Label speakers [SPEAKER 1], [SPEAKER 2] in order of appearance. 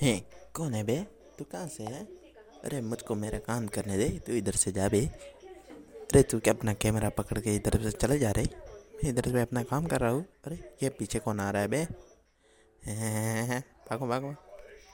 [SPEAKER 1] हे कौन है बे तू कहाँ से है अरे मुझको मेरा काम करने दे तू इधर से जा बे अरे तू क्या अपना कैमरा पकड़ के इधर से चले जा रहे मैं इधर से अपना काम कर रहा हूँ अरे ये पीछे कौन आ रहा है बे भागो भागो